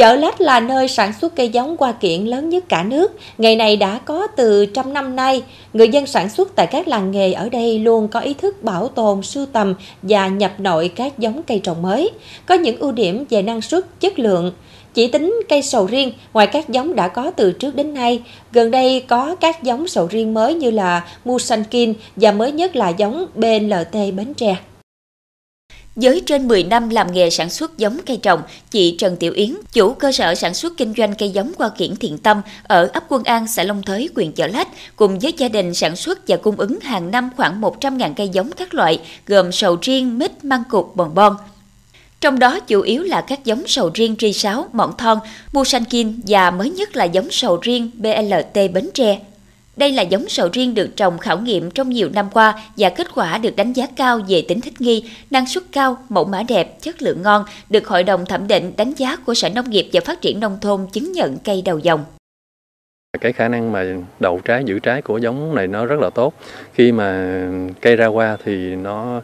Chợ Lách là nơi sản xuất cây giống hoa kiển lớn nhất cả nước. Ngày này đã có từ trăm năm nay. Người dân sản xuất tại các làng nghề ở đây luôn có ý thức bảo tồn, sưu tầm và nhập nội các giống cây trồng mới. Có những ưu điểm về năng suất, chất lượng. Chỉ tính cây sầu riêng, ngoài các giống đã có từ trước đến nay, gần đây có các giống sầu riêng mới như là Musankin và mới nhất là giống BLT Bến Tre. Với trên 10 năm làm nghề sản xuất giống cây trồng, chị Trần Tiểu Yến, chủ cơ sở sản xuất kinh doanh cây giống hoa kiển Thiện Tâm ở ấp Quân An, xã Long Thới, huyện Chợ Lách, cùng với gia đình sản xuất và cung ứng hàng năm khoảng 100.000 cây giống các loại, gồm sầu riêng, mít, măng cụt, bòn bon. Trong đó chủ yếu là các giống sầu riêng tri sáo, mọng thon, kim và mới nhất là giống sầu riêng BLT Bến Tre. Đây là giống sầu riêng được trồng khảo nghiệm trong nhiều năm qua và kết quả được đánh giá cao về tính thích nghi, năng suất cao, mẫu mã đẹp, chất lượng ngon, được Hội đồng thẩm định đánh giá của Sở Nông nghiệp và Phát triển Nông thôn chứng nhận cây đầu dòng. Cái khả năng mà đậu trái giữ trái của giống này nó rất là tốt. Khi mà cây ra hoa thì nó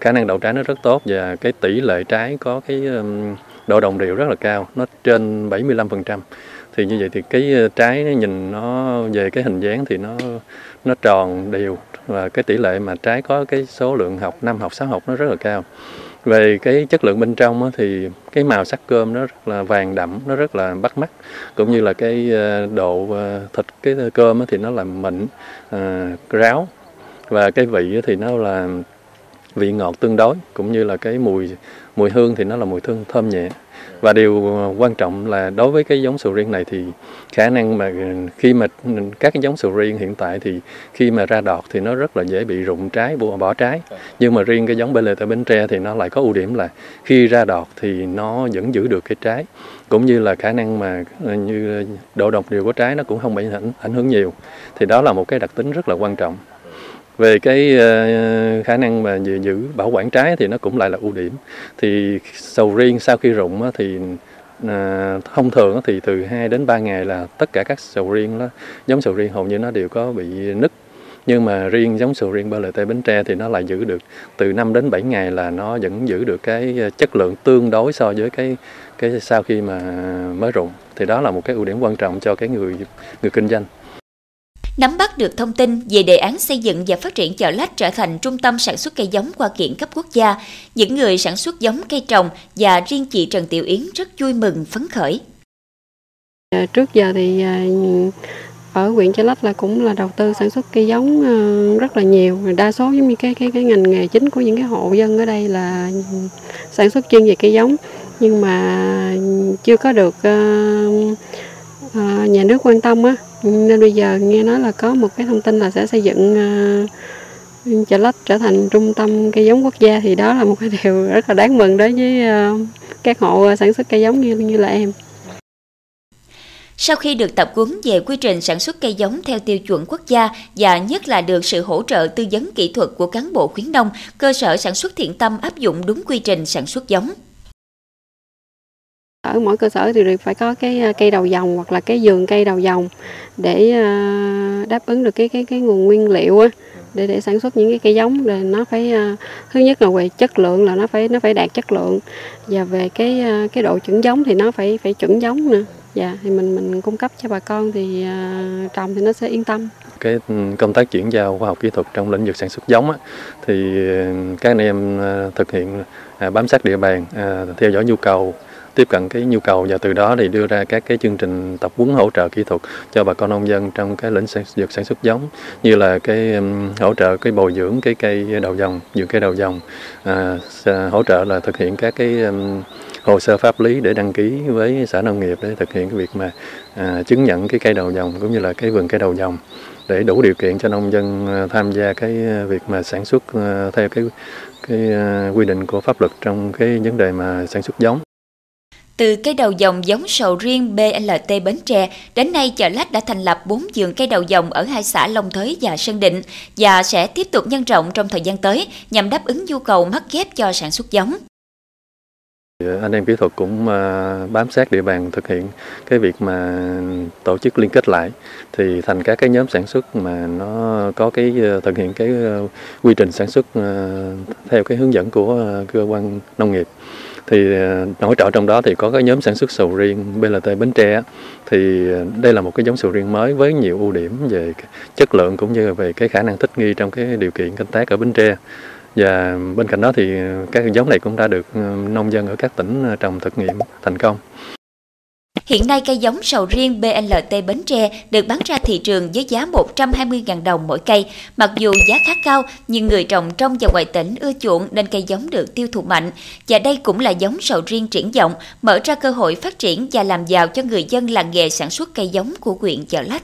khả năng đậu trái nó rất tốt và cái tỷ lệ trái có cái độ đồng đều rất là cao, nó trên 75% thì như vậy thì cái ờ, trái nó nhìn nó về cái hình dáng thì nó nó tròn đều. Và cái tỷ lệ mà trái có cái số lượng học năm học sáu học nó rất là cao. Về cái chất lượng bên trong thì cái màu sắc cơm nó rất là vàng đậm nó rất là bắt mắt. Cũng như là cái ờ, độ ờ, thịt cái cơm thì nó là mịn ráo. Và cái vị thì nó là vị ngọt tương đối cũng như là cái mùi mùi hương thì nó là mùi hương thơm nhẹ. Và điều ờ, quan trọng là đối với cái giống sầu riêng này thì khả năng mà ờ, khi mà các cái giống sầu riêng hiện tại thì khi mà ra đọt thì nó rất là dễ bị rụng trái bỏ trái. Nhưng mà riêng cái giống bê lê tại Bến Tre thì nó lại có ưu điểm là khi ra đọt thì nó vẫn giữ được cái trái. Cũng như là khả năng mà ờ, như độ độc điều của trái nó cũng không bị ảnh, ảnh hưởng nhiều. Thì đó là một cái đặc tính rất là quan trọng về cái ờ, khả năng mà giữ bảo quản trái thì nó cũng lại là ưu điểm. Thì sầu riêng sau khi rụng thì à, thông thường thì từ 2 đến 3 ngày là tất cả các sầu riêng đó, giống sầu riêng hầu như nó đều có bị nứt. Nhưng mà riêng giống sầu riêng BLT Bến Tre thì nó lại giữ được. Từ 5 đến 7 ngày là nó vẫn giữ được cái ờ, chất lượng tương đối so với cái cái sau khi mà mới rụng. Thì đó là một cái ưu điểm quan trọng cho cái người người kinh doanh nắm bắt được thông tin về đề án xây dựng và phát triển chợ lách trở thành trung tâm sản xuất cây giống qua kiện cấp quốc gia, những người sản xuất giống cây trồng và riêng chị Trần Tiểu Yến rất vui mừng phấn khởi. À, trước giờ thì à, ở huyện Chợ Lách là cũng là đầu tư sản xuất cây giống à, rất là nhiều. Đa số giống như cái cái cái ngành nghề chính của những cái hộ dân ở đây là sản xuất chuyên về cây giống. Nhưng mà chưa có được nhà nước quan tâm á nên bây giờ nghe nói là có một cái thông tin là sẽ xây dựng ờ, uh, chợ lách trở thành trung tâm cây giống quốc gia thì đó là một cái điều rất là đáng mừng đối với uh, các hộ sản xuất cây giống như như là em. Sau khi được tập huấn về quy trình sản xuất cây giống theo tiêu chuẩn quốc gia và nhất là được sự hỗ trợ tư vấn kỹ thuật của cán bộ khuyến nông, cơ sở sản xuất thiện tâm áp dụng đúng quy trình sản xuất giống ở mỗi cơ sở thì phải có cái à, cây đầu dòng hoặc là cái vườn cây đầu dòng để à, đáp ứng được cái cái cái nguồn nguyên liệu á để để sản xuất những cái cây giống. Để nó phải à, thứ nhất là về chất lượng là nó phải nó phải đạt chất lượng. Và về cái cái độ chuẩn giống thì nó phải phải chuẩn giống nữa. Dạ thì mình mình cung cấp cho bà con thì trồng thì nó sẽ yên tâm. Cái ừ, công tác chuyển giao khoa học kỹ thuật trong lĩnh vực sản xuất giống á, thì ừ, các anh em thực hiện bám sát địa bàn theo dõi nhu cầu tiếp cận cái nhu cầu và từ đó thì đưa ra các cái chương trình tập huấn hỗ trợ kỹ thuật cho bà con nông dân trong cái lĩnh vực sản xuất giống như là cái um, hỗ trợ cái bồi dưỡng cái cây đầu dòng vườn cây đầu dòng à, hỗ trợ là thực hiện các cái um, hồ sơ pháp lý để đăng ký với xã nông nghiệp để thực hiện cái việc mà à, chứng nhận cái cây đầu dòng cũng như là cái vườn cây đầu dòng để đủ điều kiện cho nông dân à, tham gia cái à, việc mà sản xuất à, theo cái cái quy định của pháp luật trong cái vấn đề mà sản xuất giống từ cây đầu dòng giống sầu riêng BLT Bến Tre, đến nay chợ Lách đã thành lập 4 vườn cây đầu dòng ở hai xã Long Thới và Sơn Định và sẽ tiếp tục nhân rộng trong thời gian tới nhằm đáp ứng nhu cầu mắc ghép cho sản xuất giống. Dạ, anh em kỹ thuật cũng à, bám sát địa bàn thực hiện cái việc mà tổ chức liên kết lại thì thành các cái nhóm sản xuất mà nó có cái ờ, thực hiện cái ờ, quy trình sản xuất ờ, theo cái hướng dẫn của cơ quan nông nghiệp. Thì hỗ trợ trong đó thì có cái nhóm sản xuất sầu riêng BLT Bến Tre thì đây là một cái giống sầu riêng mới với nhiều ưu điểm về chất lượng cũng như về cái khả năng thích nghi trong cái điều kiện canh tác ở Bến Tre và bên cạnh đó thì các giống này cũng đã được ờ, nông dân ở các tỉnh ờ, trồng thực nghiệm thành công. Hiện nay cây giống sầu riêng BLT Bến Tre được bán ra thị trường với giá 120.000 đồng mỗi cây. Mặc dù giá khá cao, nhưng người trồng trong và ngoài tỉnh ưa chuộng nên cây giống được tiêu thụ mạnh. Và đây cũng là giống sầu riêng triển vọng, mở ra cơ hội phát triển và làm giàu cho người dân làng nghề sản xuất cây giống của huyện Chợ Lách.